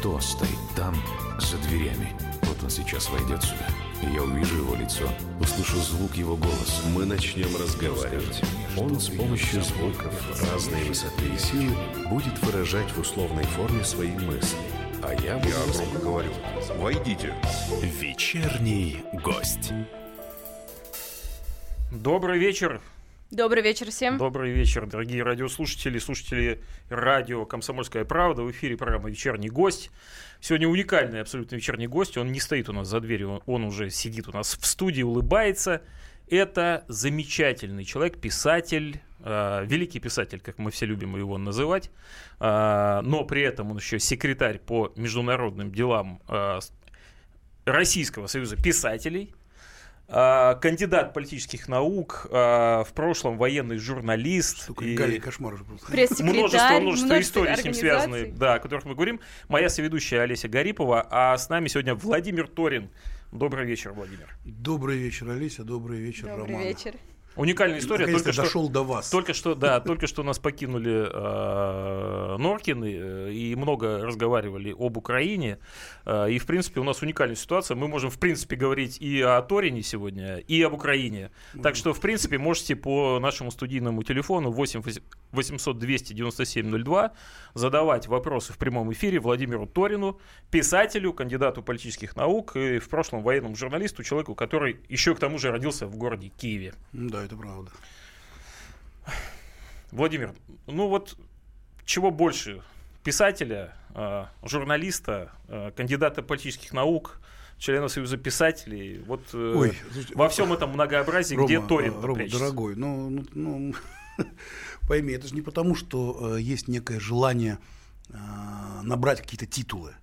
кто стоит там, за дверями. Вот он сейчас войдет сюда, я увижу его лицо, услышу звук его голоса. Мы начнем разговаривать. Он с помощью звуков разной высоты и силы будет выражать в условной форме свои мысли. А я буду... Я громко говорю. Войдите. Вечерний гость. Добрый вечер. Добрый вечер всем. Добрый вечер, дорогие радиослушатели, слушатели радио «Комсомольская правда». В эфире программа «Вечерний гость». Сегодня уникальный абсолютно вечерний гость. Он не стоит у нас за дверью, он уже сидит у нас в студии, улыбается. Это замечательный человек, писатель, э, великий писатель, как мы все любим его называть, э, но при этом он еще секретарь по международным делам э, Российского союза писателей, кандидат политических наук, а, в прошлом военный журналист. Штука, и Галя, кошмар уже просто. Пресс-секретарь, множество, множество множество историй с ним связаны, да, о которых мы говорим. Моя соведущая Олеся Гарипова, а с нами сегодня Владимир Торин. Добрый вечер, Владимер. Добрый вечер, Олеся, добрый вечер, Добрый Роман. вечер. Уникальная история. Наконец-то Только что, дошел до вас. только что, да, только что нас покинули э, Норкины э, и много разговаривали об Украине. Э, и, в принципе, у нас уникальная ситуация. Мы можем, в принципе, говорить и о Торине сегодня, и об Украине. Так что, в принципе, можете по нашему студийному телефону 8 800 297 02 задавать вопросы в прямом эфире Владимиру Торину, писателю, кандидату политических наук и в прошлом военному журналисту, человеку, который еще к тому же родился в городе Киеве. Да, это правда. Владимир, ну вот чего больше писателя, э, журналиста, э, кандидата политических наук, члена Союза писателей, вот э, Ой, слушайте, во всем этом многообразии, где Рома, Торин э, Рома, дорогой, ну, ну, ну, пойми, это же не потому, что э, есть некое желание набрать какие-то титулы.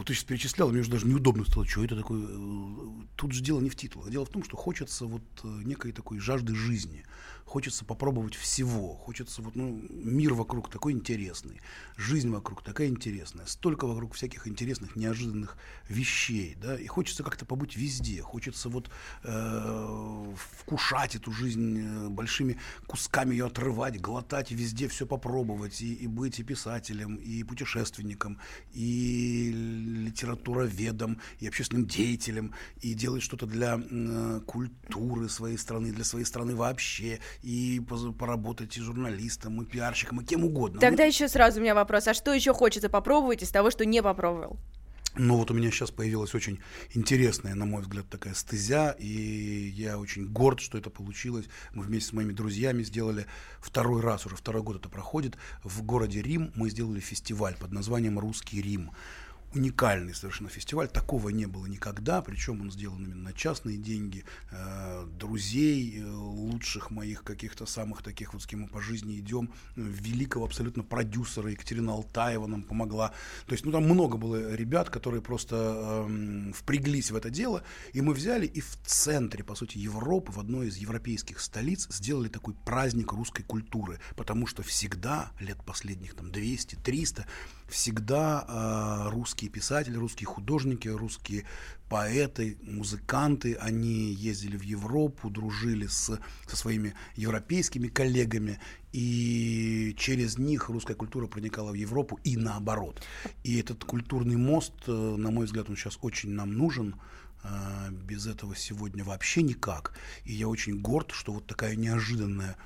Вот ты сейчас перечислял, мне уже даже неудобно стало, что это такое. э, Тут же дело не в титулах. Дело в том, что хочется вот э, некой такой жажды жизни. Хочется попробовать всего. Хочется вот, ну, мир вокруг такой интересный. Жизнь вокруг такая интересная. Столько вокруг всяких интересных, неожиданных вещей. Да? И хочется как-то побыть везде. Хочется вот э, вкушать эту жизнь э, большими кусками ее отрывать, глотать, везде все попробовать. И, и быть и писателем, и путешественником, и литературоведом, и общественным деятелем, и делать что-то для э, культуры своей страны, для своей страны вообще, и поработать и журналистом, и пиарщиком, и кем угодно. Тогда еще сразу у меня вопрос, а что еще хочется попробовать из того, что не попробовал? Ну вот у меня сейчас появилась очень интересная, на мой взгляд, такая стезя, и я очень горд, что это получилось. Мы вместе с моими друзьями сделали второй раз, уже второй год это проходит, в городе Рим мы сделали фестиваль под названием «Русский Рим». Уникальный совершенно фестиваль, такого не было никогда, причем он сделан именно на частные деньги, э, друзей, э, лучших моих каких-то самых таких вот, с кем мы по жизни идем, великого абсолютно продюсера Екатерина Алтаева нам помогла. То есть, ну там много было ребят, которые просто эм, впряглись в это дело, и мы взяли и в центре, по сути, Европы, в одной из европейских столиц, сделали такой праздник русской культуры, потому что всегда, лет последних там 200-300, всегда э, русские писатели, русские художники, русские поэты, музыканты, они ездили в Европу, дружили с, со своими европейскими коллегами, и через них русская культура проникала в Европу и наоборот. И этот культурный мост, э, на мой взгляд, он сейчас очень нам нужен. Э, Без этого сегодня вообще никак. И я очень горд, что вот такая неожиданная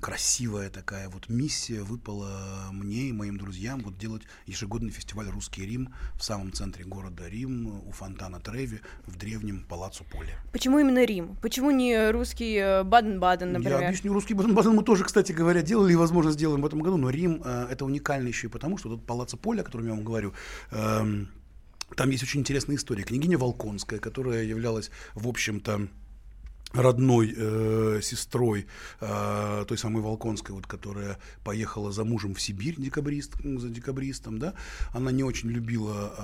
красивая такая вот миссия выпала мне и моим друзьям вот делать ежегодный фестиваль «Русский Рим» в самом центре города Рим, у фонтана Треви, в древнем Палаццо Поле. Почему именно Рим? Почему не русский э, Баден-Баден, например? Я объясню, русский Баден-Баден мы тоже, кстати говоря, делали и, возможно, сделаем в этом году, но Рим э, это уникально еще и потому, что тут Палаццо Поле, о котором я вам говорю, эм, там есть очень интересная история. Княгиня Волконская, которая являлась, в общем-то, родной э, сестрой э, той самой Волконской, вот, которая поехала за мужем в Сибирь, декабрист, за декабристом, да, она не очень любила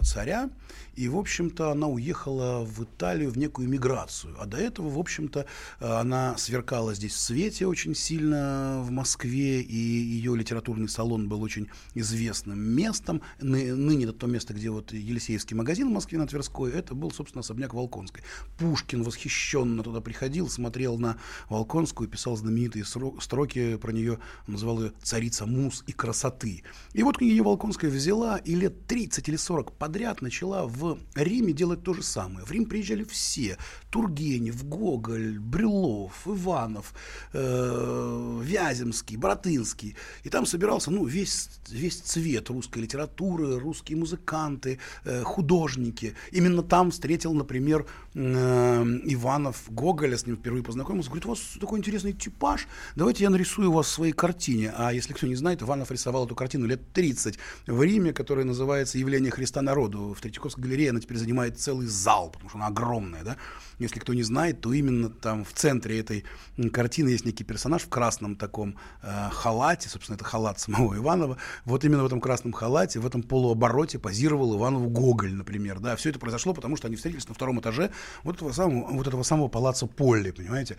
э, царя, и, в общем-то, она уехала в Италию в некую миграцию, а до этого, в общем-то, э, она сверкала здесь в свете очень сильно в Москве, и ее литературный салон был очень известным местом, Ны- ныне это то место, где вот Елисеевский магазин в Москве на Тверской, это был, собственно, особняк Волконской. Пушкин восхищен увлеченно туда приходил, смотрел на Волконскую, писал знаменитые строки про нее, называл ее «Царица мус и красоты». И вот княгиня Волконская взяла и лет 30 или 40 подряд начала в Риме делать то же самое. В Рим приезжали все. Тургенев, Гоголь, Брюлов, Иванов, э, Вяземский, Боротынский. И там собирался ну, весь, весь цвет русской литературы, русские музыканты, э, художники. Именно там встретил, например, э, Иванов Гоголя, с ним впервые познакомился. Говорит, у вас такой интересный типаж, давайте я нарисую вас в своей картине. А если кто не знает, Иванов рисовал эту картину лет 30 в Риме, которая называется «Явление Христа народу». В Третьяковской галерее она теперь занимает целый зал, потому что она огромная, да. Если кто не знает, то именно там в центре этой картины есть некий персонаж в красном таком э, халате, собственно, это халат самого Иванова. Вот именно в этом красном халате, в этом полуобороте позировал Иванову Гоголь, например. Да, все это произошло, потому что они встретились на втором этаже вот этого самого, вот этого самого палаца Полли, понимаете?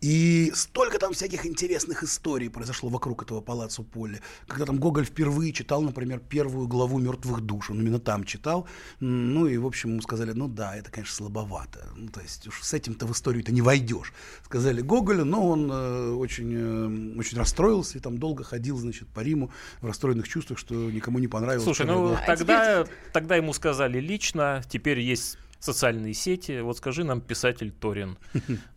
И столько там всяких интересных историй произошло вокруг этого палаца Полли. Когда там Гоголь впервые читал, например, первую главу «Мертвых душ», он именно там читал. Ну и, в общем, ему сказали, ну да, это, конечно, слабовато. Ну, то есть уж с этим-то в историю-то не войдешь. Сказали Гоголю, но он э, очень, э, очень расстроился и там долго ходил, значит, по Риму в расстроенных чувствах, что никому не понравилось. Слушай, ну тогда, тогда ему сказали лично, теперь есть социальные сети. Вот скажи нам, писатель Торин,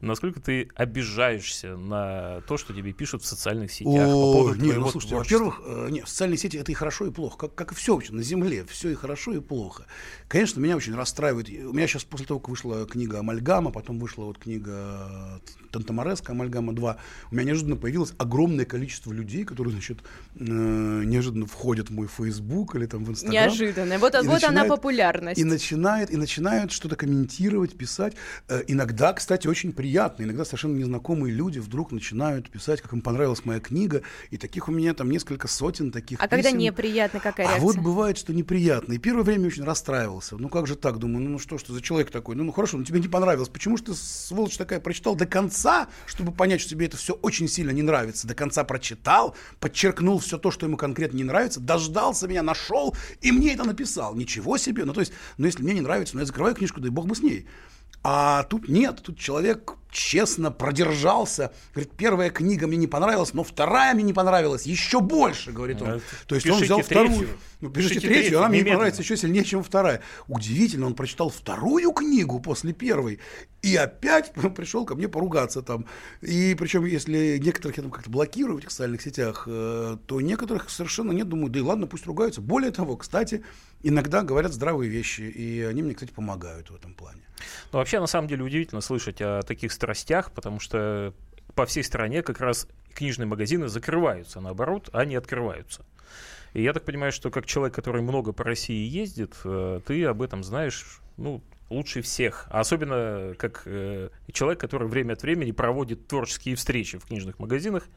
насколько ты обижаешься на то, что тебе пишут в социальных сетях О, по поводу нет, ну, слушайте, во-первых, э, нет, социальные сети это и хорошо, и плохо, как, как и все вообще на Земле, все и хорошо, и плохо. Конечно, меня очень расстраивает. У меня сейчас после того, как вышла книга Амальгама, потом вышла вот книга Тантамареска, Амальгама 2, у меня неожиданно появилось огромное количество людей, которые, значит, э, неожиданно входят в мой Facebook или там в Инстаграм. Неожиданно. Вот, вот начинает, она популярность. И начинает, и начинают что-то комментировать, писать. Э, иногда, кстати, очень приятно. Иногда совершенно незнакомые люди вдруг начинают писать, как им понравилась моя книга. И таких у меня там несколько сотен таких А писем. когда неприятно, какая реакция? А вот бывает, что неприятно. И первое время очень расстраивался. Ну как же так? Думаю, ну, ну что, что за человек такой? Ну, ну хорошо, ну тебе не понравилось. Почему же ты, сволочь такая, прочитал до конца, чтобы понять, что тебе это все очень сильно не нравится? До конца прочитал, подчеркнул все то, что ему конкретно не нравится, дождался меня, нашел и мне это написал. Ничего себе. Ну то есть, ну если мне не нравится, ну я закрываю книжку, да и бог бы с ней. А тут нет, тут человек честно продержался. Говорит, первая книга мне не понравилась, но вторая мне не понравилась еще больше, говорит он. То есть он взял третью. вторую. Ну, пишите, пишите третью, третью, она мне понравится еще сильнее, чем вторая. Удивительно, он прочитал вторую книгу после первой и опять пришел ко мне поругаться там. И причем, если некоторых я там как-то блокирую в этих социальных сетях, э, то некоторых совершенно нет, думаю, да и ладно, пусть ругаются. Более того, кстати, иногда говорят здравые вещи, и они мне, кстати, помогают в этом плане. Ну, вообще, на самом деле, удивительно слышать о таких страстях, потому что по всей стране как раз книжные магазины закрываются, наоборот, а не открываются. И я так понимаю, что как человек, который много по России ездит, э, ты об этом знаешь, ну, лучше всех. А особенно как э, человек, который время от времени проводит творческие встречи в книжных магазинах.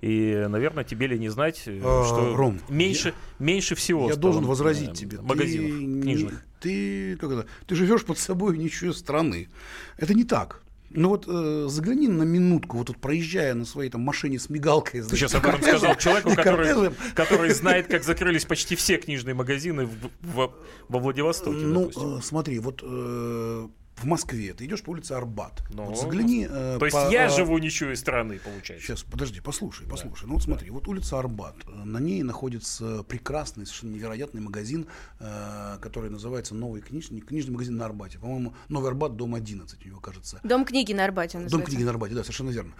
И, наверное, тебе ли не знать, э, а, что Ром, меньше, я, меньше всего. Я должен возразить э, тебе. Магазинов ты, книжных. Ты, как это, ты живешь под собой ничего страны. Это не так. Ну вот э, загляни на минутку, вот тут проезжая на своей там машине с мигалкой. Ты сейчас об этом сказал человеку, который, который знает, как закрылись почти все книжные магазины в, в, во Владивостоке. Ну, э, смотри, вот э, в Москве, ты идешь по улице Арбат. Но... Вот загляни. Э, То есть по, я э, живу ничего из страны, получается. Сейчас, подожди, послушай, послушай. Да. Ну вот смотри, да. вот улица Арбат. На ней находится прекрасный, совершенно невероятный магазин, э, который называется Новый книжный, книжный магазин на Арбате. По-моему, Новый Арбат, дом 11 у него, кажется. Дом книги на Арбате. Дом книги на Арбате, да, совершенно верно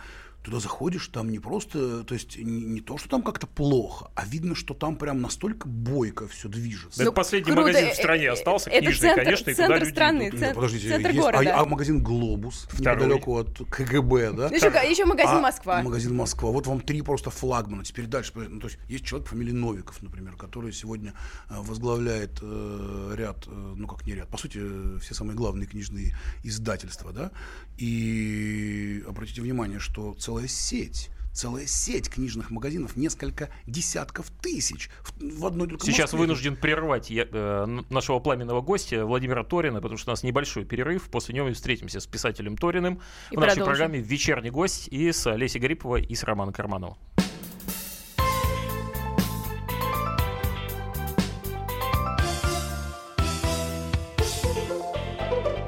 туда заходишь, там не просто, то есть не, не то, что там как-то плохо, а видно, что там прям настолько бойко все движется. Это ну, последний круто. магазин в стране э, остался, это книжный, центр, конечно, и туда люди страны, идут. Центр, подождите, центр есть, города. А, а магазин «Глобус» Второй. неподалеку от КГБ, да? Еще, еще магазин а, «Москва». Магазин «Москва». Вот вам три просто флагмана. Теперь дальше. Ну, то есть есть человек по фамилии Новиков, например, который сегодня э, возглавляет э, ряд, э, ну как не ряд, по сути, э, все самые главные книжные издательства, да? И обратите внимание, что целая сеть целая сеть книжных магазинов, несколько десятков тысяч в, в одной только Сейчас Москве. вынужден прервать я, э, нашего пламенного гостя Владимира Торина, потому что у нас небольшой перерыв. После него мы встретимся с писателем Ториным и в продолжим. нашей программе «Вечерний гость» и с Олесей Гариповой и с Романом Кармановым.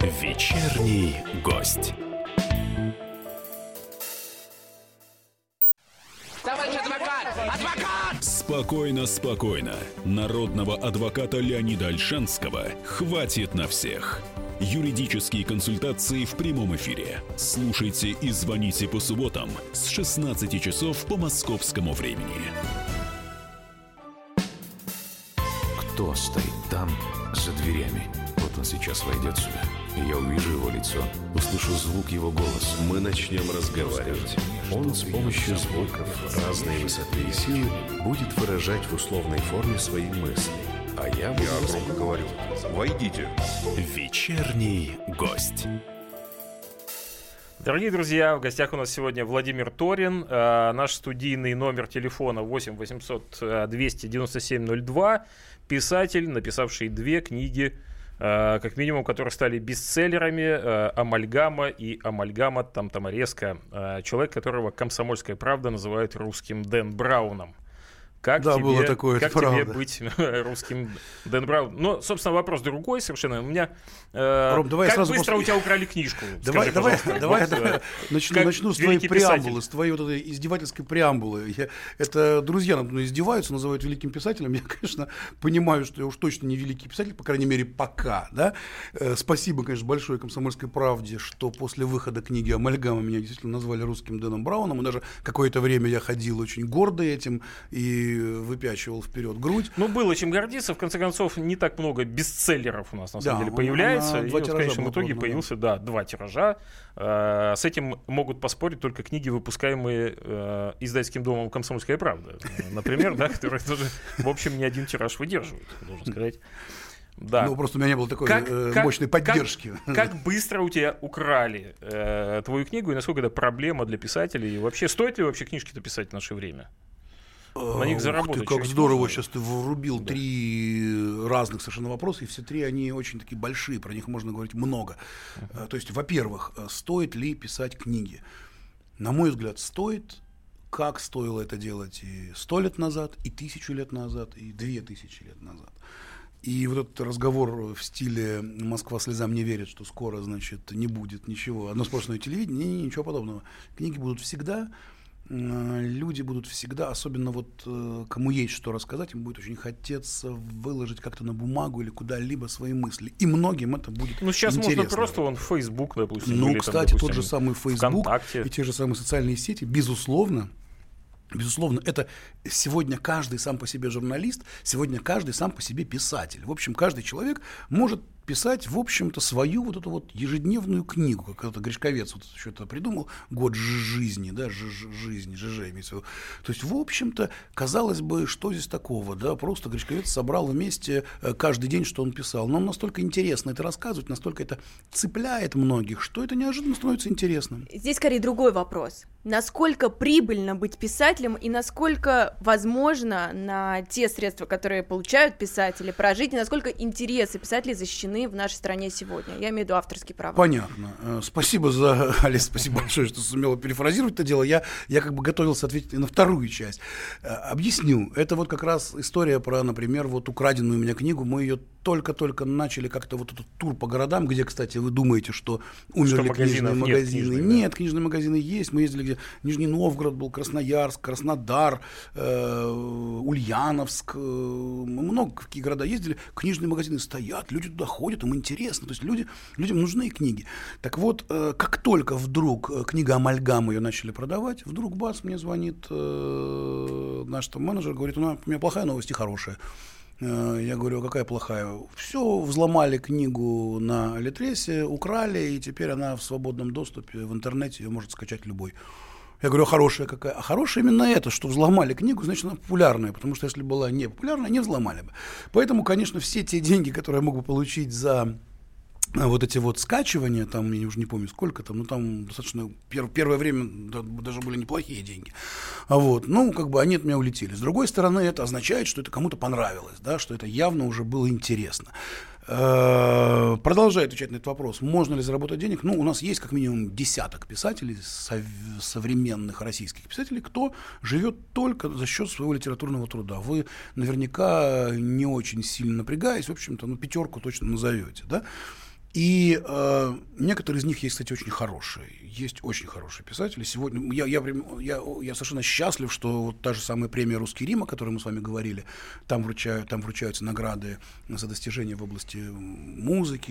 Вечерний гость. Адвокат! Спокойно, спокойно. Народного адвоката Леонида Альшанского хватит на всех. Юридические консультации в прямом эфире. Слушайте и звоните по субботам с 16 часов по московскому времени. Кто стоит там, за дверями? Вот он сейчас войдет сюда. Я увижу его лицо, услышу звук его голоса. Мы начнем разговаривать. Он с помощью звуков разной высоты и силы будет выражать в условной форме свои мысли. А я буду... Я громко говорю. Войдите. Вечерний гость. Дорогие друзья, в гостях у нас сегодня Владимир Торин. Э, наш студийный номер телефона 8 800 297 02. Писатель, написавший две книги, как минимум, которые стали бестселлерами. Э, «Амальгама» и «Амальгама там Тамареско». Э, человек, которого «Комсомольская правда» называет русским Дэн Брауном. Как Да, тебе, было такое, как тебе быть русским Дэн Браун? Ну, собственно, вопрос другой совершенно. У меня... э, Ром, давай как быстро после- у тебя украли книжку? Давай, Скажи, давай, давай, Вот, давай. э, Начну, как начну с твоей писатель. преамбулы, с твоей вот этой издевательской преамбулы. Я- это друзья надо мной издеваются, называют великим писателем. Я, конечно, понимаю, что я уж точно не великий писатель, по крайней мере, пока. Да? Э, Спасибо, конечно, большое «Комсомольской правде», что после выхода книги «Амальгама» меня действительно назвали русским Дэном Брауном. И даже какое-то время я ходил очень гордый этим и выпячивал вперед грудь. Ну, было чем гордиться. В конце концов, не так много бестселлеров у нас, на самом Да, деле, он- появляется. И вот в конечном итоге продано, да. появился, да, два тиража. Э, С этим могут поспорить только книги, выпускаемые э, издательским домом «Комсомольская правда». Э, Например, да, которые тоже, в общем, не один тираж выдерживают, должен сказать. Да. Ну, просто у меня не было такой Как- э, как- мощной как- поддержки. Как быстро у тебя украли э, твою книгу и насколько это проблема для писателей? И вообще, стоит ли вообще книжки-то писать в наше время? На них Ух заработать ты, как здорово можно. сейчас ты врубил три разных совершенно вопроса, и все три они очень такие большие, про них можно говорить много. Э, То есть, во-первых, э, стоит ли писать книги? На мой взгляд, стоит. Как стоило это делать и сто лет назад, и тысячу лет назад, и две тысячи лет назад. И вот этот разговор в стиле «Москва слезам не верит», что скоро, значит, не будет ничего, одно сплошное телевидение, не, не, ничего подобного. Книги будут всегда, э, люди будут всегда, особенно вот э, кому есть что рассказать, им будет очень хотеться выложить как-то на бумагу или куда-либо свои мысли. И многим это будет Ну, сейчас интересно. можно просто он в Facebook, допустим. Ну, или там, кстати, тот допустим, же самый Facebook ВКонтакте. и те же самые социальные сети, безусловно, Безусловно, это сегодня каждый сам по себе журналист, сегодня каждый сам по себе писатель. В общем, каждый человек может писать, в общем-то, свою вот эту вот ежедневную книгу, как это Гришковец вот еще это придумал, год жи- жизни, да, жи- жизни, ЖЖ имеется в виду. То есть, в общем-то, казалось бы, что здесь такого, да, просто Гришковец собрал вместе э, каждый день, что он писал. Но настолько интересно это рассказывает, настолько это цепляет многих, что это неожиданно становится интересным. Здесь скорее другой вопрос. Насколько прибыльно быть писателем и насколько возможно на те средства, которые получают писатели, прожить, и насколько интересы писателей защищены в нашей стране сегодня. Я имею в виду авторские права. Понятно. Э, Спасибо за, Алис, спасибо большое, что сумела перефразировать это дело. Я, я как бы готовился ответить на вторую часть. Э, Объясню. Это вот как раз история про, например, вот украденную у меня книгу. Мы ее только-только начали как-то вот этот тур по городам, где, кстати, вы думаете, что умерли книжные магазинов нет магазины. книжных, да. Нет, книжные магазины есть. Мы ездили где Нижний Новгород был, Красноярск, Краснодар, э, Ульяновск, э, мы много в какие города ездили, книжные магазины стоят, люди туда ходят, им интересно, то есть люди, людям нужны книги. Так вот, э, как только вдруг э, книга Амальгам ее начали продавать, вдруг бац, мне звонит э, наш там менеджер, говорит, у меня- плохая новость и хорошая. Я говорю, а какая плохая? Все, взломали книгу на Литресе, украли, и теперь она в свободном доступе в интернете, ее может скачать любой. Я говорю, а хорошая какая? А хорошая именно это, что взломали книгу, значит, она популярная, потому что если была не популярная, не взломали бы. Поэтому, конечно, все те деньги, которые я мог бы получить за а, вот эти вот скачивания, там, я уже не помню сколько там, ну там достаточно пер- первое время да, даже были неплохие деньги. А вот, ну, как бы они от меня улетели. С другой стороны, это означает, что это кому-то понравилось, да, что это явно уже было интересно. Э, Продолжаю отвечать на этот вопрос. Можно ли заработать денег? Ну, у нас есть как минимум десяток писателей, сов- современных российских писателей, кто живет только за счет своего литературного труда. Вы наверняка не очень сильно напрягаясь, в общем-то, ну, пятерку точно назовете, да? И э, некоторые из них есть, кстати, очень хорошие. Есть очень хорошие писатели. Сегодня я, я, я, я совершенно счастлив, что вот та же самая премия «Русский Рим», о которой мы с вами говорили, там, вручают, там вручаются награды за достижения в области музыки,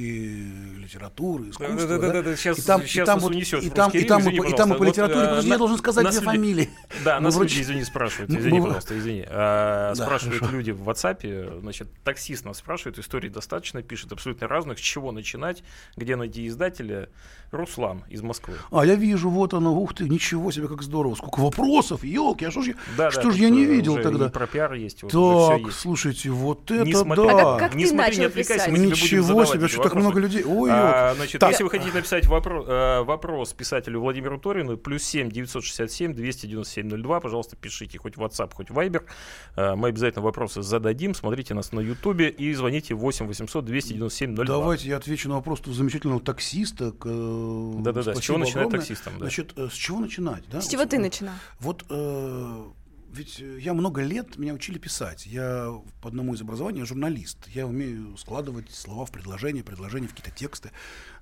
литературы, искусства. Да-да-да-да, щас- и там, щас и там вот- унесет и там, «Русский и Рим», там, извини, и там и по литературе, Вот, э, подожди, на- я должен сказать две фамилии. Да, нас Мы люди, вруч- извини, спрашивают. Ну, Извини, мы- пожалуйста, извини. А, Да, спрашивают хорошо. люди в WhatsApp, значит, таксист нас спрашивает, историй достаточно, пишет абсолютно разных, с чего начинать, где найти издателя. Руслан из Москвы. А я вижу, вот оно, ух ты, ничего себе, как здорово, сколько вопросов, елки, а что ж я, Да, что да, ж я не э, видел уже тогда? И про пиар есть. Вот, Так, есть. слушайте, вот Не это смотри, да. А как- как не ты смотри, начал не отвлекайся, писать? мы тебе будем Ничего себе, что так много людей. Ой, А, значит, Так. если вы хотите написать вопро- э, вопрос писателю Владимиру Торину, плюс 7 967 297 02, пожалуйста, пишите хоть в WhatsApp, хоть в Viber. Э, Мы обязательно вопросы зададим. Смотрите нас на Ютубе и звоните 8 800 297 02. Давайте я отвечу на вопрос этого замечательного таксиста. к, э, Да-да-да, с чего начинать огромное. таксистом, да. Значит, э, с чего начинать? Да? С чего Вот, ты э, начинал? Вот э, ведь я много лет, меня учили писать. Я по одному из образований журналист. Я умею складывать слова в предложения, предложения в какие-то тексты.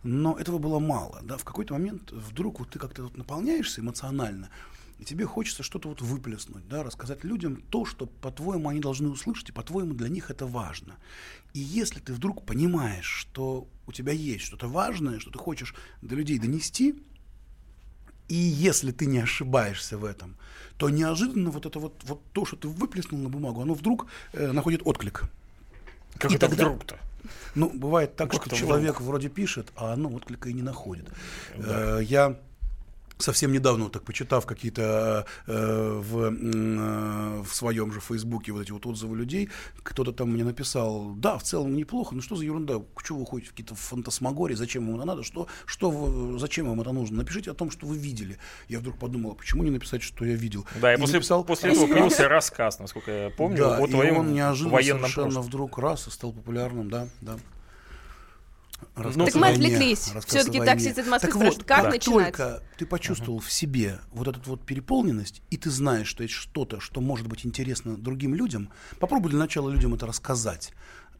Но этого было мало. Да? В какой-то момент вдруг вот ты как-то вот наполняешься эмоционально, и тебе хочется что-то вот выплеснуть, да, рассказать людям то, что, по-твоему, они должны услышать, и, по-твоему, для них это важно. И если ты вдруг понимаешь, что у тебя есть что-то важное, что ты хочешь до людей донести, и если ты не ошибаешься в этом, то неожиданно вот это вот, вот то, что ты выплеснул на бумагу, оно вдруг э, находит отклик. Как и это тогда- вдруг-то? Ну, бывает так, Как что человек вроде пишет, а оно отклика и не находит. Э, я совсем недавно, вот так почитав какие-то э, в, э, в своем же Фейсбуке вот эти вот отзывы людей, кто-то там мне написал, да, в целом неплохо, но что за ерунда, к чему вы ходите в какие-то фантасмагории, зачем вам это надо, что, что вы- зачем вам это нужно, напишите о том, что вы видели. Я вдруг подумал, а почему не написать, что я видел? Да, и, И после, написал после этого появился рассказ, насколько я помню, Да, о и твоем он неожиданно совершенно прошлом. вдруг раз и стал популярным, да, да. Рассказ Так мы отвлеклись. войне. таксист из Москвы Так спрашивает, вот, как как начинать? только ты почувствовал в себе вот эту вот переполненность, и ты знаешь, что есть что-то, что может быть интересно другим людям, попробуй для начала людям это рассказать.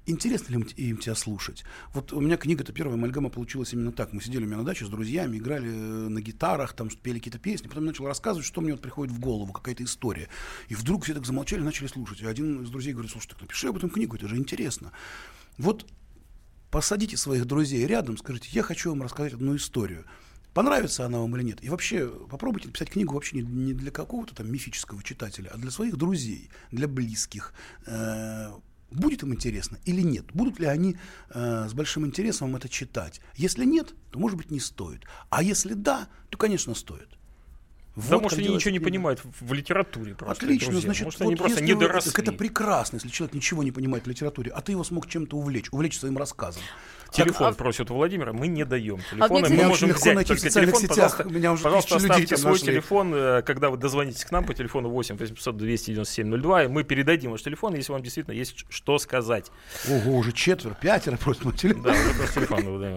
Интересно ли им, им тебя слушать? Вот у меня книга-то первая амальгама получилась именно так. Мы сидели у меня на даче с друзьями, играли э, на гитарах, там пели какие-то песни, потом я начал рассказывать, что мне вот приходит в голову, какая-то история. И вдруг все так замолчали, начали слушать. И один из друзей говорит, слушай, так напиши об этом книгу, это же интересно. Вот посадите своих друзей рядом, скажите, я хочу вам рассказать одну историю. Понравится она вам или нет. И вообще попробуйте написать книгу вообще не, не для какого-то там мифического читателя, а для своих друзей, для близких. Э, Будет им интересно или нет? Будут ли они э, с большим интересом это читать? Если нет, то, может быть, не стоит. А если да, то, конечно, стоит. Вот может, как они ничего не понимают в, литературе просто. Отлично, друзья. значит, может, вот они просто не доросли. так это прекрасно, если человек ничего не понимает в литературе, а ты его смог чем-то увлечь, увлечь своим рассказом. Телефон а- просит у Владимира, мы не даем А телефона. мне, мы можем взять только телефон. сетях. Пожалуйста, Меня уже пожалуйста оставьте свой нашли. телефон, э, когда вы дозвонитесь к нам по телефону 8 800 297 02, и мы передадим ваш телефон, если вам действительно есть что сказать. Ого, уже четверо, пятеро просят мой телефон. Да, уже просто телефон. да.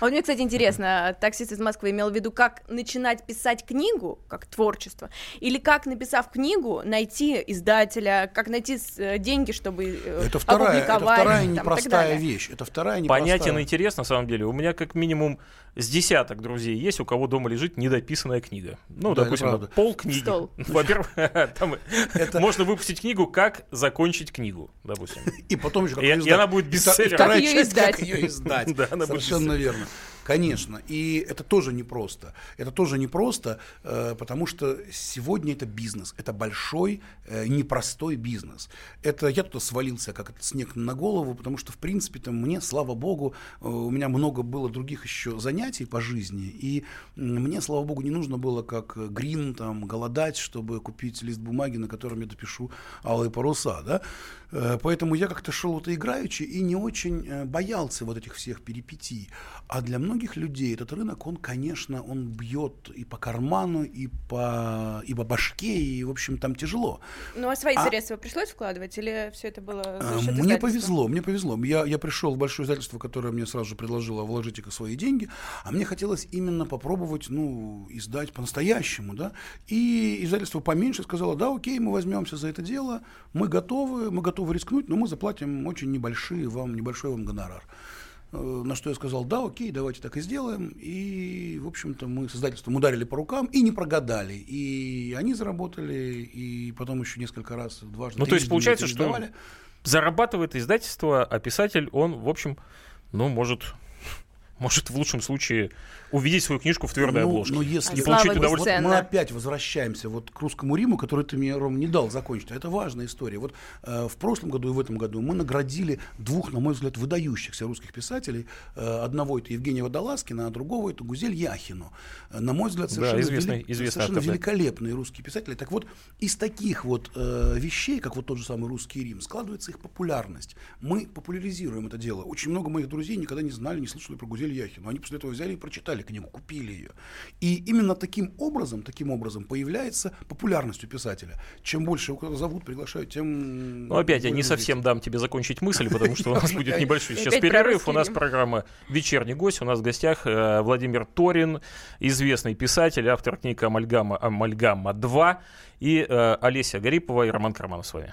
А вот мне, кстати, интересно, таксист из Москвы имел в виду, как начинать писать книгу, как творчество, или как, написав книгу, найти издателя, как найти э, деньги, чтобы э, Это вторая, это опубликовать, вторая там, и так непростая вещь. Это вторая непростая. Понятен интерес, на самом деле. У меня как минимум с десяток друзей есть, у кого дома лежит недописанная книга. Ну, Да, допустим, пол книги. Во-первых, там Это- можно выпустить книгу «Как закончить книгу», допустим. И потом еще как И- и она будет бестселлером. Вторая Как часть, ее издать. Да, она будет Совершенно верно. Конечно. И это тоже непросто. Это тоже непросто, э, потому что сегодня это бизнес. Это большой, э, непростой бизнес. Это я туда свалился, как это снег на голову, потому что, в принципе-то, мне, слава богу, э, у меня много было других еще занятий по жизни, и мне, слава богу, не нужно было, как Грин, там, голодать, чтобы купить лист бумаги, на котором я допишу алые паруса, да. Э, Поэтому я как-то шел это играючи и не очень э, боялся вот этих всех перипетий. А для многих людей этот рынок, он, конечно, он бьет и по карману, и по, и по башке, и, в общем, там тяжело. Ну, а свои А- средства пришлось вкладывать, или все это было за счет Мне повезло, мне повезло. Я, я пришел в большое издательство, которое мне сразу же предложило вложите-ка свои деньги, а мне хотелось именно попробовать, ну, издать по-настоящему, да. И издательство поменьше сказало, да, окей, мы возьмемся за это дело, мы готовы, мы готовы рискнуть, но мы заплатим очень небольшие вам, небольшой вам гонорар. Э, на что я сказал, да, окей, давайте так и сделаем. И, в общем-то, мы с издательством ударили по рукам и не прогадали. И они заработали, и потом еще несколько раз, дважды. Ну, то есть получается, что зарабатывает издательство, а писатель, он, в общем, ну, может, может в лучшем случае увидеть свою книжку в твердой ну, обложке. Но если и Слава получить удовольствие. ценно. мы опять возвращаемся вот к русскому Риму, который ты мне, Ром, не дал закончить. Это важная история. Вот э, в прошлом году и в этом году мы наградили двух, на мой взгляд, выдающихся русских писателей. Э, одного это Евгения Водолазкина, а другого это Гузель Яхину. Э, на мой взгляд, Да, совершенно, известный- вели- известный совершенно автор, да. великолепные русские писатели. Так вот, из таких вот э, вещей, как вот тот же самый русский Рим, складывается их популярность. Мы популяризируем это дело. Очень много моих друзей никогда не знали, не слышали про Гузель Яхину. Они после этого взяли и прочитали книгу, купили ее. И именно таким образом, таким образом появляется популярность у писателя. Чем больше его зовут, приглашают, тем... Ну, опять я не совсем дам тебе закончить мысль, потому что у нас будет небольшой сейчас перерыв. У нас программа «Вечерний гость». У нас в гостях э, Владимир Торин, известный писатель, автор книг «Амальгама», «Амальгама 2» и э, Олеся Гарипова и Роман Карманов с вами.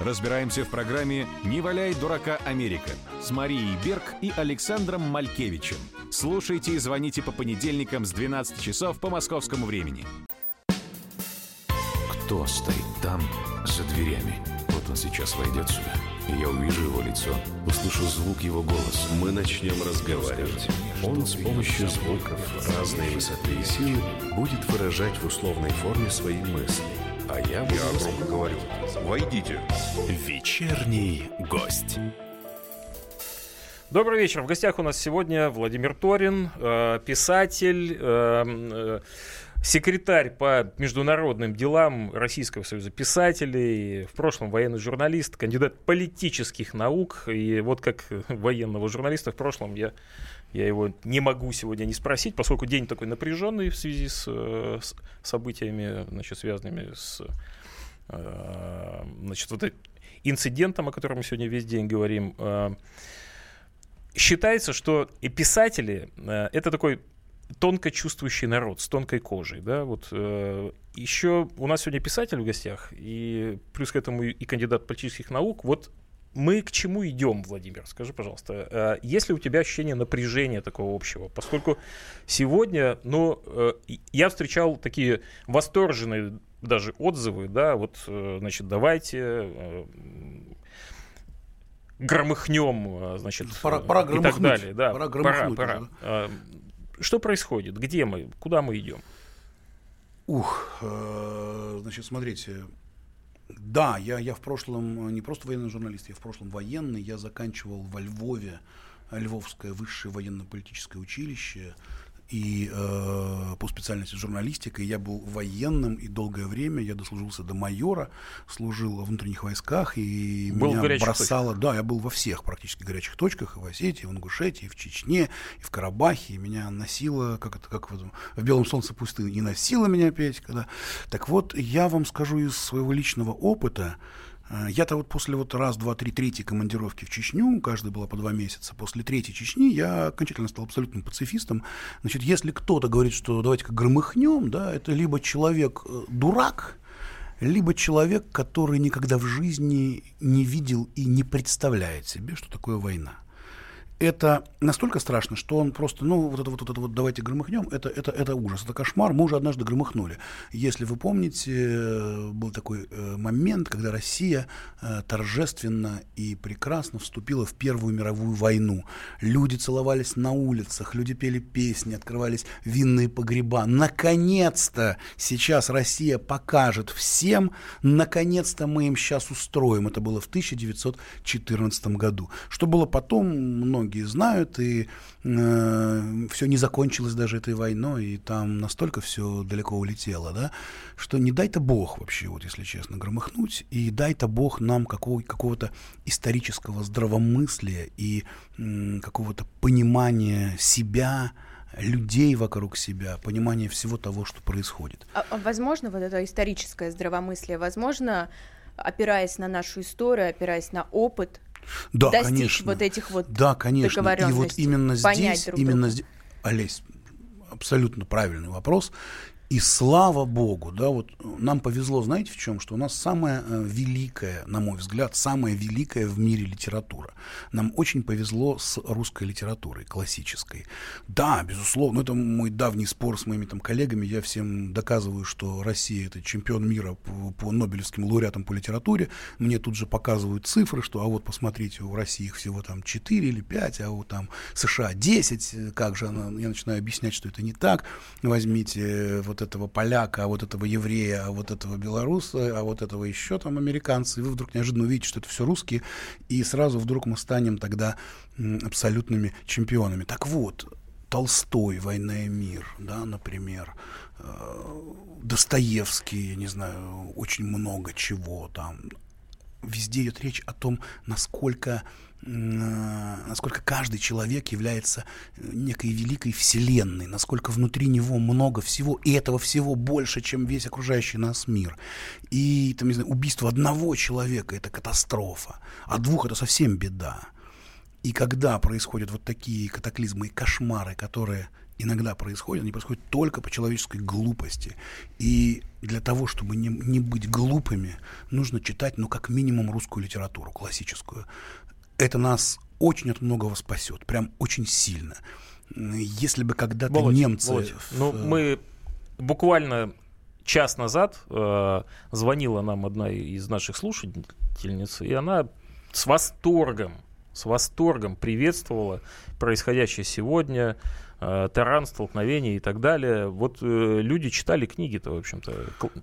Разбираемся в программе «Не валяй дурака Америка» с Марией Берг и Александром Малькевичем. Слушайте и звоните по понедельникам с 12 часов по московскому времени. Кто стоит там, за дверями? Вот он сейчас войдет сюда, я увижу его лицо, услышу звук его голоса. Мы начнем разговаривать. Он с помощью звуков разной высоты и силы будет выражать в условной форме свои мысли. А я. Я громко говорю. Войдите. Вечерний гость. Добрый вечер. В гостях у нас сегодня Владимир Торин, э, писатель, э, э, секретарь по международным делам Российского союза писателей, в прошлом военный журналист, кандидат политических наук. И вот как военного журналиста в прошлом я, я его не могу сегодня не спросить, поскольку день такой напряженный в связи с, э, с событиями, значит, связанными с э, значит, вот инцидентом, о котором мы сегодня весь день говорим. Э, считается, что и писатели это такой тонко чувствующий народ с тонкой кожей, да, вот э, еще у нас сегодня писатель в гостях и плюс к этому и кандидат политических наук, вот мы к чему идем, Владимир? Скажи, пожалуйста, э, есть ли у тебя ощущение напряжения такого общего? Поскольку сегодня, ну, э, я встречал такие восторженные даже отзывы, да, вот, э, значит, давайте э, громыхнем, э, значит, Пора- пора и так далее, да, Пора пора, громыхнуть пора. уже, Э, Что происходит? Где мы? Куда мы идем? Ух, э, значит, смотрите. Да, я, я в прошлом э, не просто военный журналист, я в прошлом военный. Я заканчивал во Львове э, Львовское высшее военно-политическое училище. И э, по специальности журналистика и я был военным, и долгое время я дослужился до майора, служил во внутренних войсках, и Был в меня бросало... Да, я был во всех практически горячих точках, и в Осетии, и в Ингушетии, и в Чечне, и в Карабахе, и меня носило, как это, как в, в «Белом солнце пустыни», и носило меня опять, когда... Так вот, я вам скажу из своего личного опыта, я-то вот после вот раз, два, три, третьей командировки в Чечню, каждая была по два месяца, после третьей Чечни я окончательно стал абсолютным пацифистом. Значит, если кто-то говорит, что давайте-ка громыхнем, да, это либо человек э, дурак, либо человек, который никогда в жизни не видел и не представляет себе, что такое война. Это настолько страшно, что он просто, ну, вот это вот, вот это вот давайте громыхнем, это, это, это ужас, это кошмар. Мы уже однажды громыхнули. Если вы помните, э, был такой э, момент, когда Россия э, торжественно и прекрасно вступила в Первую мировую войну. Люди целовались на улицах, люди пели песни, открывались винные погреба. Наконец-то сейчас Россия покажет всем, наконец-то мы им сейчас устроим. Это было в 1914 году. Что было потом, многие многие знают, и э, все не закончилось даже этой войной, и там настолько все далеко улетело, да, что не дай-то Бог вообще, вот если честно, громыхнуть, и дай-то Бог нам какого- какого-то исторического здравомыслия и м, какого-то понимания себя, людей вокруг себя, понимания всего того, что происходит. А, а возможно, вот это историческое здравомыслие, возможно, опираясь на нашу историю, опираясь на опыт, Да, достичь конечно. вот этих вот Да, конечно. И вот именно понять здесь, друг именно друга. здесь, Олесь, абсолютно правильный вопрос. И слава богу, да, вот нам повезло, знаете, в чем, что у нас самая э, великая, на мой взгляд, самая великая в мире литература. Нам очень повезло с русской литературой, классической. Да, безусловно, это мой давний спор с моими там коллегами. Я всем доказываю, что Россия это чемпион мира по, по Нобелевским лауреатам по литературе. Мне тут же показывают цифры, что а вот посмотрите, у России их всего там 4 или 5, а у там США 10. Как же она? Я начинаю объяснять, что это не так. Возьмите вот этого поляка, а вот этого еврея, а вот этого белоруса, а вот этого еще там американца, и вы вдруг неожиданно увидите, что это все русские, и сразу вдруг мы станем тогда абсолютными чемпионами. Так вот, Толстой, «Война и мир», да, например, э, Достоевский, я не знаю, очень много чего там. Везде идет речь о том, насколько, э, насколько каждый человек является э, некой великой вселенной, насколько внутри него много всего, и этого всего больше, чем весь окружающий нас мир. И там, не знаю, убийство одного человека – это катастрофа, а двух – это совсем беда. И когда происходят вот такие катаклизмы и кошмары, которые иногда происходят, они происходят только по человеческой глупости. И для того, чтобы не, не быть глупыми, нужно читать, ну, как минимум, русскую литературу, классическую. Это нас очень от многого спасет, прям очень сильно. Если бы когда-то Володь, немцы... Володь, в- ну, мы буквально час назад э, звонила нам одна из наших слушательниц, и она с восторгом, с восторгом приветствовала происходящее сегодня, э, таран, столкновение и так далее. Вот э, люди читали книги-то, в общем-то,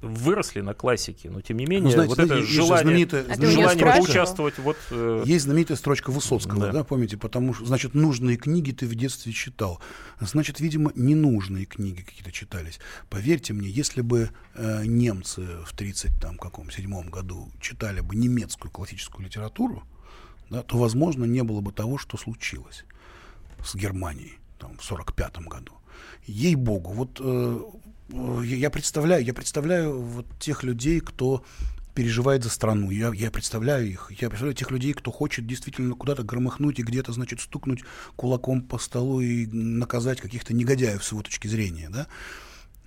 выросли на классике, но тем не менее, Ну, знаете, вот знаете, это есть же желание, знаменитая- А желание поучаствовать, вот... э, Есть знаменитая строчка Высоцкого, Да. да. помните, потому что, значит, нужные книги ты в детстве читал. Значит, видимо, ненужные книги какие-то читались. Поверьте мне, если бы э, немцы в 30 там каком седьмом году читали бы немецкую классическую литературу, да, то, возможно, не было бы того, что случилось с Германией там, в 45 году. Ей-богу, вот э, я представляю, я представляю вот тех людей, кто переживает за страну. Я, я представляю их. Я представляю тех людей, кто хочет действительно куда-то громыхнуть и где-то, значит, стукнуть кулаком по столу и наказать каких-то негодяев с его точки зрения, да.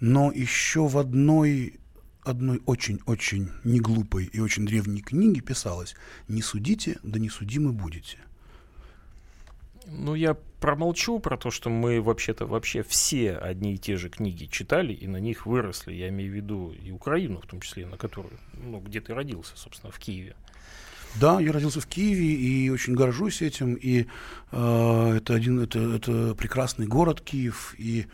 Но еще в одной одной очень-очень неглупой и очень древней книге писалось «Не судите, да не судимы будете». Ну, я промолчу про то, что мы вообще-то вообще все одни и те же книги читали и на них выросли. Я имею в виду и Украину, в том числе, на которую, ну, где ты родился, собственно, в Киеве. Да, я родился в Киеве и очень горжусь этим. И э, это один, это, это прекрасный город Киев. И э,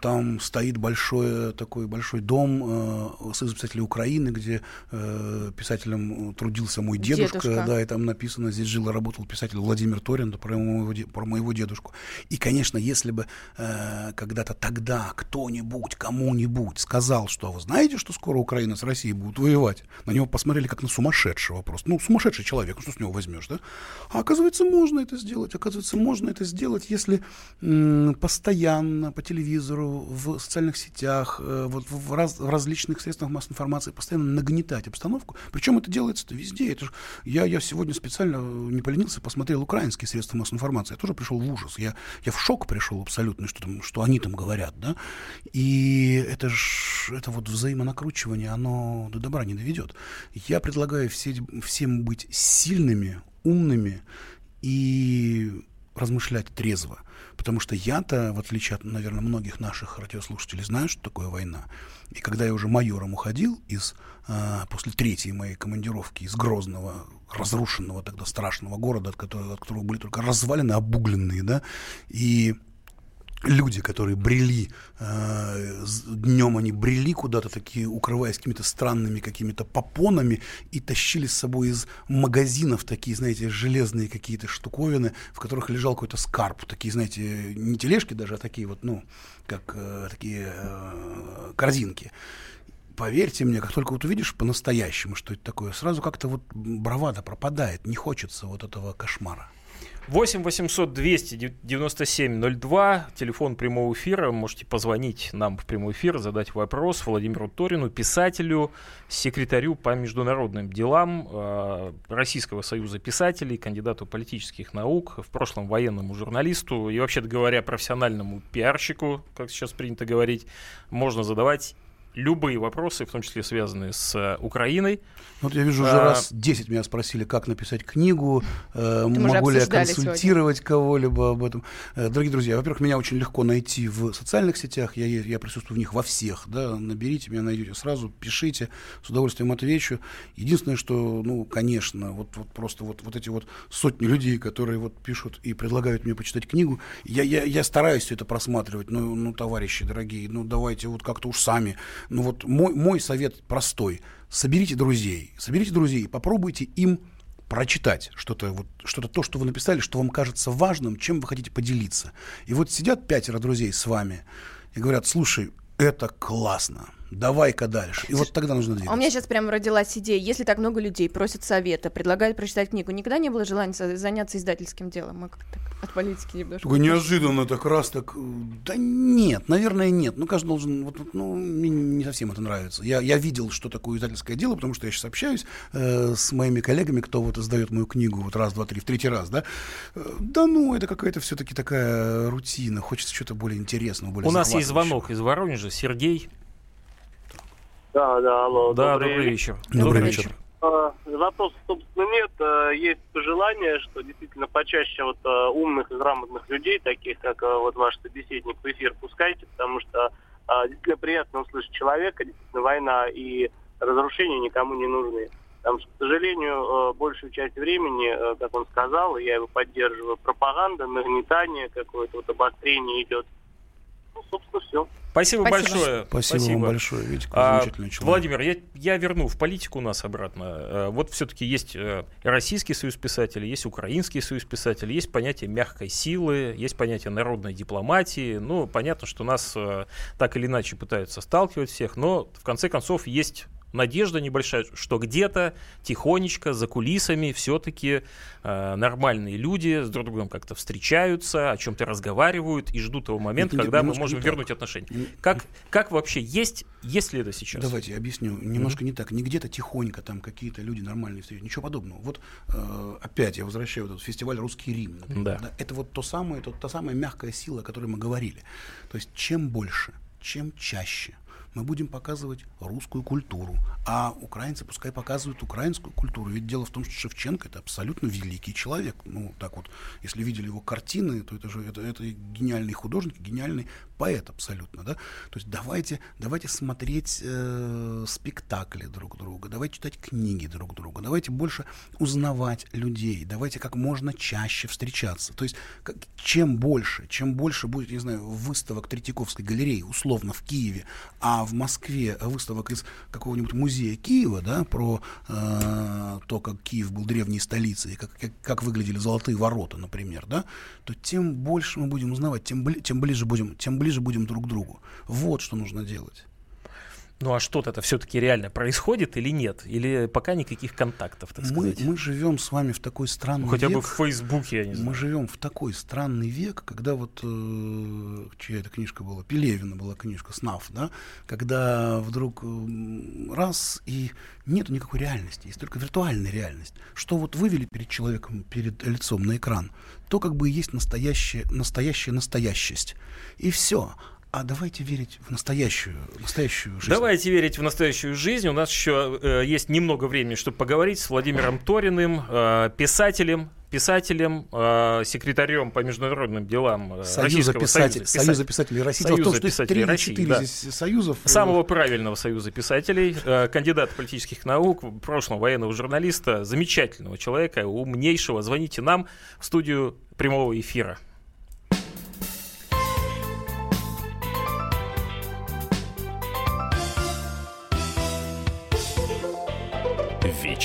там стоит большой такой большой дом э, Союза писателей Украины, где э, писателем трудился мой дедушка, Дедушка. да, и там написано, здесь жил и работал писатель Владимир Торин, про моего, про моего дедушку. И, конечно, если бы э, когда-то тогда кто-нибудь, кому-нибудь сказал, что «А вы знаете, что скоро Украина с Россией будут воевать, на него посмотрели как на сумасшедшего просто. Ну, сумасшедший человек, ну что с него возьмешь, да? А оказывается, можно это сделать. Оказывается, можно это сделать, если постоянно по телевизору, в социальных сетях, э, вот в, раз- в различных средствах массовой информации постоянно нагнетать обстановку. Причем это делается-то везде. Это ж- я, я сегодня специально э, не поленился, посмотрел украинские средства массовой информации. Я тоже пришел в ужас. Я, я в шок пришел абсолютно, что, там, что они там говорят. Да? И это ж это вот взаимонакручивание, оно до добра не доведет. Я предлагаю все, всем быть сильными, умными и размышлять трезво. Потому что я-то, в отличие от, наверное, многих наших радиослушателей, знаю, что такое война. И когда я уже майором уходил из, а, после третьей моей командировки из Грозного, разрушенного тогда страшного города, от которого, от которого были только развалины обугленные, да, и люди, которые брели, э, днем они брели куда-то такие, укрываясь какими-то странными какими-то попонами и тащили с собой из магазинов такие, знаете, железные какие-то штуковины, в которых лежал какой-то скарб, такие, знаете, не тележки даже, а такие вот, ну, как э, такие э, корзинки. Поверьте мне, как только вот увидишь по-настоящему, что это такое, сразу как-то вот бравада пропадает, не хочется вот этого кошмара. 8 800 297 02, телефон прямого эфира. Можете позвонить нам в прямой эфир, задать вопрос Владимиру Торину, писателю, секретарю по международным делам э, Российского союза писателей, кандидату политических наук, в прошлом военному журналисту и, вообще говоря, профессиональному пиарщику, как сейчас принято говорить. Можно задавать любые вопросы, в том числе связанные с э, Украиной. Вот я вижу, уже а, раз 10 меня спросили, как написать книгу, э, могу ли я консультировать сегодня. кого-либо об этом. Э, дорогие друзья, во-первых, меня очень легко найти в социальных сетях, я, я присутствую в них во всех, да, наберите меня, найдете сразу, пишите, с удовольствием отвечу. Единственное, что, ну, конечно, вот, вот просто вот, вот эти вот сотни людей, которые вот пишут и предлагают мне почитать книгу, я, я, я стараюсь все это просматривать, ну, ну, товарищи дорогие, ну, давайте вот как-то уж сами ну вот мой, мой совет простой. Соберите друзей, соберите друзей, попробуйте им прочитать что-то, вот, что-то то, что вы написали, что вам кажется важным, чем вы хотите поделиться. И вот сидят пятеро друзей с вами и говорят, слушай, это классно, давай-ка дальше. И вот тогда нужно двигаться. А у меня сейчас прямо родилась идея, если так много людей просят совета, предлагают прочитать книгу, никогда не было желания заняться издательским делом? Мы как-то от политики немножко. Только неожиданно так раз так... Э, да нет, наверное, нет. Ну, каждый должен... Вот, ну, мне не совсем это нравится. Я, я видел, что такое издательское дело, потому что я сейчас общаюсь э, с моими коллегами, кто вот издает мою книгу вот раз, два, три, в третий раз, да. Э, да ну, это какая-то все-таки такая рутина. Хочется что-то более интересного, более У нас есть звонок из Воронежа. Сергей. Да, да, алло. Да, добрый, добрый вечер. Добрый, добрый вечер. вечер. А, вопрос, собственно, нет. А, есть пожелание, что действительно почаще вот а, умных и грамотных людей, таких как вот ваш собеседник, в эфир пускайте, потому что действительно приятно услышать человека, действительно война и разрушения никому не нужны. Потому что, к сожалению, большую часть времени, как он сказал, я его поддерживаю, пропаганда, нагнетание какое-то, вот обострение идет. Ну, собственно, все. Спасибо, Спасибо. большое. Спасибо, Спасибо. вам большое. Видите, а, человек. Владимир, я, я верну в политику нас обратно. А, вот все-таки есть э, Российский союз писателей, есть Украинский союз писателей, есть понятие мягкой силы, есть понятие народной дипломатии. Ну, понятно, что нас э, так или иначе пытаются сталкивать всех, но в конце концов есть надежда небольшая, что где-то тихонечко за кулисами все-таки э, нормальные люди с друг другом как-то встречаются, о чем-то разговаривают и ждут того момента, когда мы можем вернуть отношения. Как, как вообще есть, есть ли это сейчас? Давайте я объясню. Немножко mm-hmm. не так. Не где-то тихонько там какие-то люди нормальные встречаются. Ничего подобного. Вот э, опять я возвращаю этот фестиваль «Русский Рим». Например, да. Да, это вот то самое, то, та самая мягкая сила, о которой мы говорили. То есть чем больше, чем чаще мы будем показывать русскую культуру, а украинцы пускай показывают украинскую культуру. Ведь дело в том, что Шевченко это абсолютно великий человек. Ну, так вот, если видели его картины, то это же это, это гениальный художник, гениальный поэт абсолютно, да. То есть давайте, давайте смотреть э, спектакли друг друга, давайте читать книги друг друга, давайте больше узнавать людей, давайте как можно чаще встречаться. То есть как, чем больше, чем больше будет, не знаю, выставок Третьяковской галереи, условно, в Киеве, а в Москве выставок из какого-нибудь музея Киева, да, про э, то, как Киев был древней столицей, как, как, как выглядели золотые ворота, например, да, то тем больше мы будем узнавать, тем, бли, тем ближе будем, тем ближе будем друг к другу. Вот что нужно делать. Ну а что-то это все-таки реально происходит или нет? Или пока никаких контактов, так сказать? Мы, мы живем с вами в такой странный ну, Хотя век. бы в Фейсбуке, я не знаю. Мы живем в такой странный век, когда вот, э, чья эта книжка была, Пелевина была книжка, «Снаф», да? Когда вдруг э, раз и нету никакой реальности, есть только виртуальная реальность. Что вот вывели перед человеком, перед лицом на экран, то как бы и есть настоящая, настоящая настоящесть. И все а давайте верить в настоящую, настоящую жизнь. Давайте верить в настоящую жизнь. У нас еще э, есть немного времени, чтобы поговорить с Владимиром Ториным, э, писателем, писателем, э, секретарем по международным делам э, Союза, писатель, Союза, Союза писателей России. Союза том, что писателей России, да. союзов. Э, Самого правильного Союза писателей, э, кандидат политических наук, в прошлом военного журналиста, замечательного человека, умнейшего. Звоните нам в студию прямого эфира.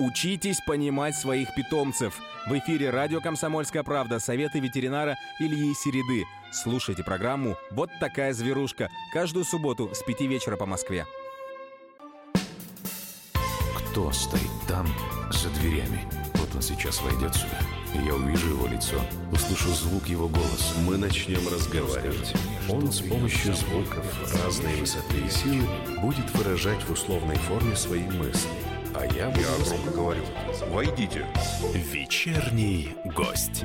Учитесь понимать своих питомцев. В эфире радио «Комсомольская правда» советы ветеринара Ильи Середы. Слушайте программу «Вот такая зверушка» каждую субботу с 5 вечера по Москве. Кто стоит там, за дверями? Вот он сейчас войдет сюда. Я увижу его лицо, услышу звук его голоса. Мы начнем разговаривать. Он с помощью звуков разной высоты и силы будет выражать в условной форме свои мысли. А я, я громко говорю, войдите. Вечерний гость.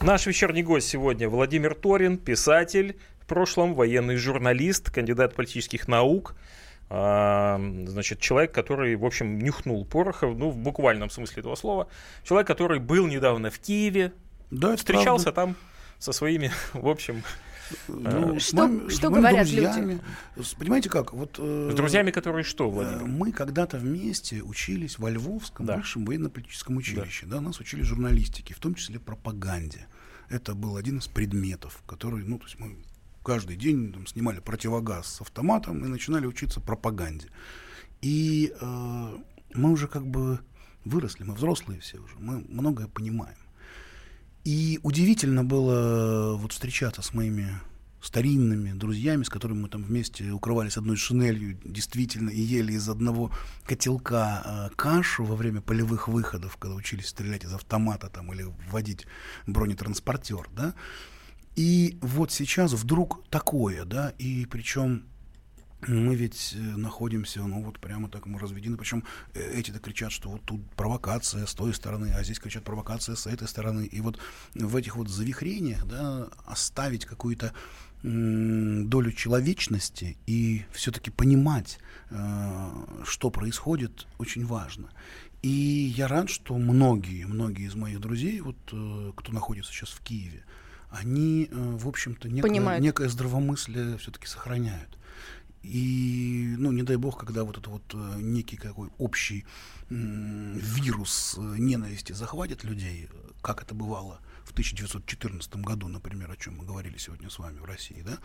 Наш вечерний гость сегодня Владимир Торин, писатель, в прошлом военный журналист, кандидат политических наук, а, значит, человек, который, в общем, нюхнул пороха, ну, в буквальном смысле этого слова. Человек, который был недавно в Киеве, Да, встречался правда. там со своими, в общем, Ну, э, с Что- с что моими говорят друзьями. С- Понимаете как? Вот, э, с друзьями, которые что, э, Владимир? Мы когда-то вместе учились во Львовском Да. высшем военно-политическом училище. Да. нас учили журналистике, в том числе пропаганде. Это был один из предметов, который, ну, то есть мы каждый день там, снимали противогаз с автоматом и начинали учиться пропаганде. И э, мы уже как бы выросли, мы взрослые все уже, мы многое понимаем. И удивительно было вот встречаться с моими старинными друзьями, с которыми мы там вместе укрывались одной шинелью, действительно, и ели из одного котелка э, кашу во время полевых выходов, когда учились стрелять из автомата там или вводить бронетранспортер, да. И вот сейчас вдруг такое, да, и причем мы ведь э, находимся, ну вот прямо так мы разведены, причем э, эти-то кричат, что вот тут провокация с той стороны, а здесь кричат провокация с этой стороны. И вот в этих вот завихрениях, да, оставить какую-то долю человечности и все-таки понимать, э, что происходит, очень важно. И я рад, что многие, многие из моих друзей, вот э, кто находится сейчас в Киеве, они, э, в общем-то, некое, Понимают. некое здравомыслие все-таки сохраняют. И, ну, не дай бог, когда вот это вот э, некий какой общий вирус э, ненависти захватит людей, как это бывало в 1914 году, например, о чем мы говорили сегодня с вами в России, да,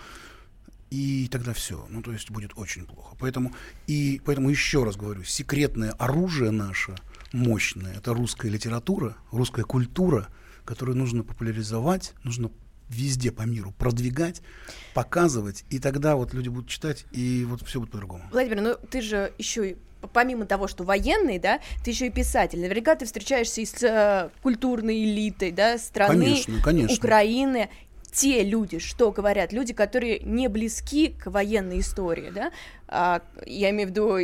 и тогда все, ну, то есть будет очень плохо. Поэтому, и, поэтому еще раз говорю, секретное оружие наше, мощное, это русская литература, русская культура, которую нужно популяризовать, нужно везде по миру продвигать, показывать, и тогда вот люди будут читать, и вот все будет по-другому. Владимир, ну ты же еще и помимо того, что военный, да, ты еще и писатель. Наверняка ты встречаешься и с э, культурной элитой, да, страны Конечно, конечно. Украины. Те люди, что говорят, люди, которые не близки к военной истории, да, а, я имею в виду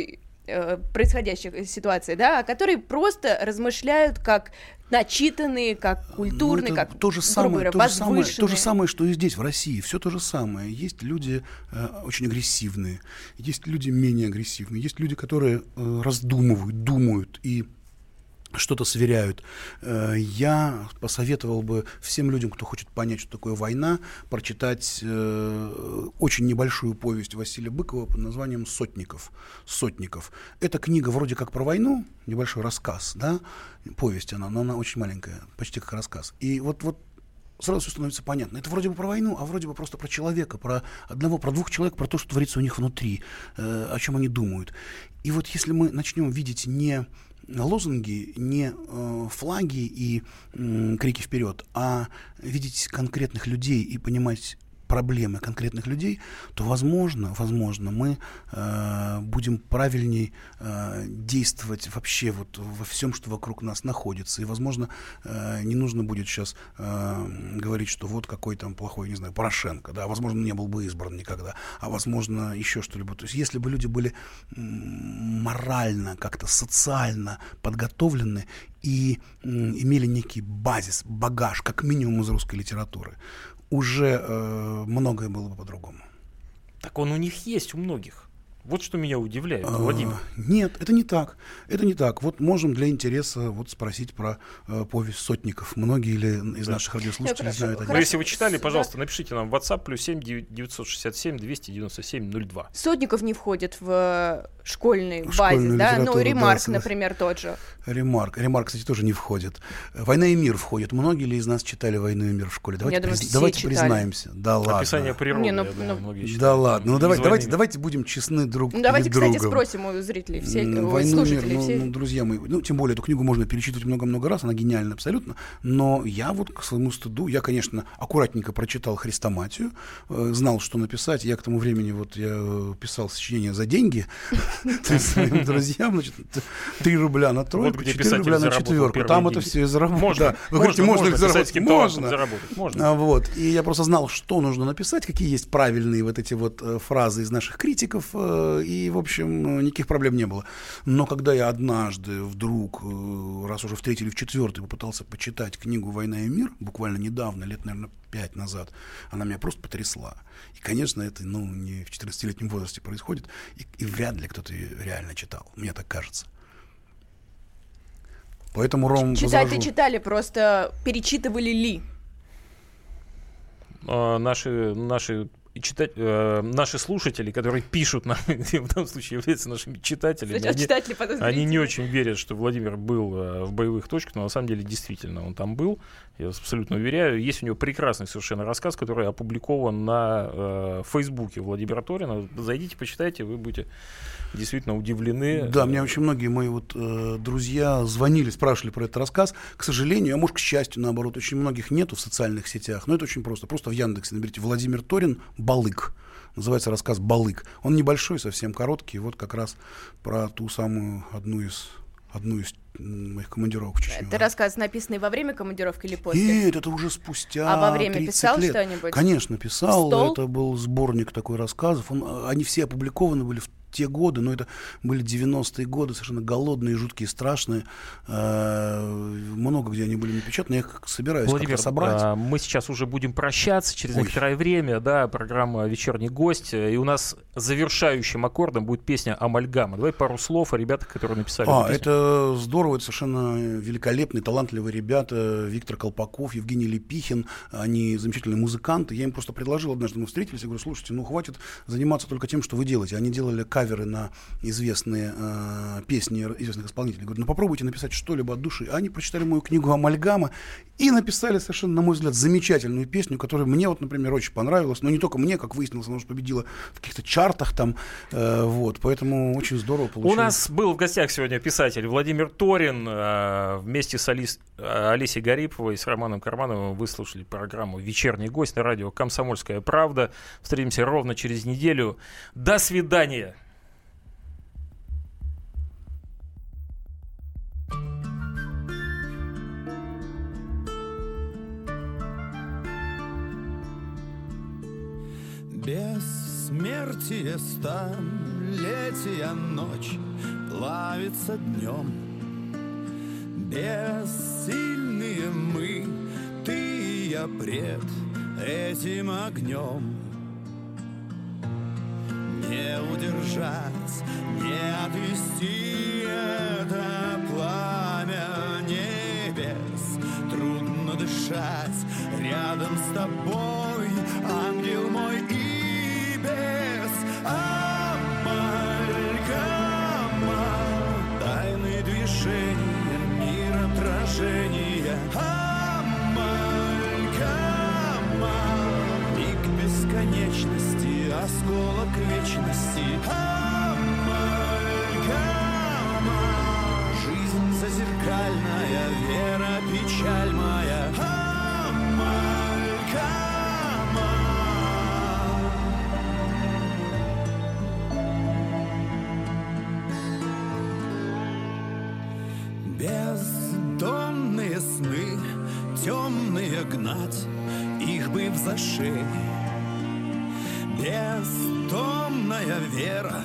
э, происходящих ситуаций, да, которые просто размышляют как начитанные, как культурные, Ну, как то же самое, говоря, то же самое, то же самое, что и здесь в России, все то же самое. Есть люди э, очень агрессивные, есть люди менее агрессивные, есть люди, которые э, раздумывают, думают и что-то сверяют. Э, Я посоветовал бы всем людям, кто хочет понять, что такое война, прочитать э, очень небольшую повесть Василия Быкова под названием «Сотников». «Сотников». Эта книга вроде как про войну, небольшой рассказ, да, повесть она, но она очень маленькая, почти как рассказ. И вот, вот сразу все становится понятно. Это вроде бы про войну, а вроде бы просто про человека, про одного, про двух человек, про то, что творится у них внутри, э, о чем они думают. И вот если мы начнем видеть не лозунги, не э, флаги и м, крики вперед, а видеть конкретных людей и понимать проблемы конкретных людей, то, возможно, возможно, мы э, будем правильней э, действовать вообще вот во всем, что вокруг нас находится. И, возможно, э, не нужно будет сейчас э, говорить, что вот какой там плохой, не знаю, Порошенко, да, возможно, не был бы избран никогда, а возможно, еще что-либо. То есть, если бы люди были морально, как-то социально подготовлены и имели некий базис, багаж, как минимум из русской литературы, уже э, многое было бы по-другому. Так он у них есть, у многих. Вот что меня удивляет, А, Владимир. Нет, это не так. Это не так. Вот можем для интереса вот спросить про э, повесть сотников. Многие ли из наших радиослушателей хорошо, знают о Но ней? если вы читали, пожалуйста, напишите нам в WhatsApp плюс 7 967 297 02. Сотников не входит в э, школьной базе, Школьную да? Ну, да, ремарк, согласен. например, тот же. Ремарк. Ремарк, кстати, тоже не входит. «Война и мир» входит. Многие ли из нас читали «Войну и мир» в школе? Давайте, думаю, приз- давайте читали. признаемся. Да ладно. Описание природы, Не, ну, я думаю, ну, многие считают. Да ладно. Ну давайте, «Войны и давайте, мира». давайте будем честны друг Ну, давайте, перед кстати, другом. спросим у зрителей, все, «Войну и мир», ну, все. ну, друзья мои, ну, тем более, эту книгу можно перечитывать много-много раз, она гениальна абсолютно, но я вот к своему стыду, я, конечно, аккуратненько прочитал «Хрестоматию», э, знал, что написать, я к тому времени, вот, я э, писал сочинение за деньги, есть своим друзьям, значит, 3 рубля на тройку, где 4 писатель рубля на четверку, там это все и. Можно, Да. Вы говорите, можно, заработать? Можно. заработать, можно. А, Вот. И я просто знал, что нужно написать, какие есть правильные вот эти вот э, фразы из наших критиков, э, и, в общем, э, никаких проблем не было. Но когда я однажды вдруг, раз уже в третий или в четвертый, попытался почитать книгу «Война и мир», буквально недавно, лет, наверное, пять назад, она меня просто потрясла. И, конечно, это, ну, не в 14-летнем возрасте происходит, и, и вряд ли кто-то ее реально читал, мне так кажется. Поэтому, Ром, Читать возражу. и читали, просто перечитывали ли? А, наши, наши, читать, э, наши слушатели, которые пишут нам, в данном случае являются нашими читателями, Сначала они, читатели, они не очень верят, что Владимир был э, в боевых точках, но на самом деле действительно он там был. Я вас абсолютно уверяю. Есть у него прекрасный совершенно рассказ, который опубликован на э, Фейсбуке Владимира Торина. Зайдите, почитайте, вы будете действительно удивлены. Да, мне очень многие мои вот э, друзья звонили, спрашивали про этот рассказ. К сожалению, а может, к счастью, наоборот, очень многих нету в социальных сетях. Но это очень просто. Просто в Яндексе наберите Владимир Торин «Балык». Называется рассказ «Балык». Он небольшой, совсем короткий. Вот как раз про ту самую одну из, одну из моих командировок в Чечню. Это рассказ, написанный во время командировки или после? Нет, это уже спустя А во время 30 писал лет. что-нибудь? Конечно, писал. Стол? Это был сборник такой рассказов. Он, э, они все опубликованы были в те годы, но это были 90-е годы, совершенно голодные, жуткие, страшные. Э, Много где они были напечатаны. Я их собираюсь Владимир, собрать. а, мы сейчас уже будем прощаться через Ой. некоторое время, да, программа «Вечерний гость», э, и у нас завершающим аккордом будет песня «Амальгама». Давай пару слов о ребятах, которые написали А, это здорово, это совершенно великолепные, талантливые ребята. Виктор Колпаков, Евгений Лепихин, они замечательные музыканты. Я им просто предложил однажды, мы встретились, я говорю, слушайте, ну хватит заниматься только тем, что вы делаете. Они делали каверы на известные э, песни известных исполнителей. Говорю, ну попробуйте написать что-либо от души. Они прочитали мою книгу «Амальгама» и написали совершенно, на мой взгляд, замечательную песню, которая мне вот, например, очень понравилась. Но не только мне, как выяснилось, она уже победила в каких-то чартах там. э, вот, поэтому очень здорово получилось. У нас был в гостях сегодня писатель Владимир Торин. э, Вместе с Алис- Олесей Гариповой и с Романом Кармановым вы слушали программу «Вечерний гость» на радио «Комсомольская правда». Встретимся ровно через неделю. До свидания. Бессмертие столетия ночь плавится днем. Бессильные мы, ты и я пред этим огнем. Не удержать, не отвести это пламя небес. Трудно дышать рядом с тобой, ангел мой и без амальгама. Тайны движения, мир отражения. Амальгама. Миг бесконечности, осколок вечности. Амальгама. Жизнь зазеркальная, вера, печаль в зашей. Бездомная вера,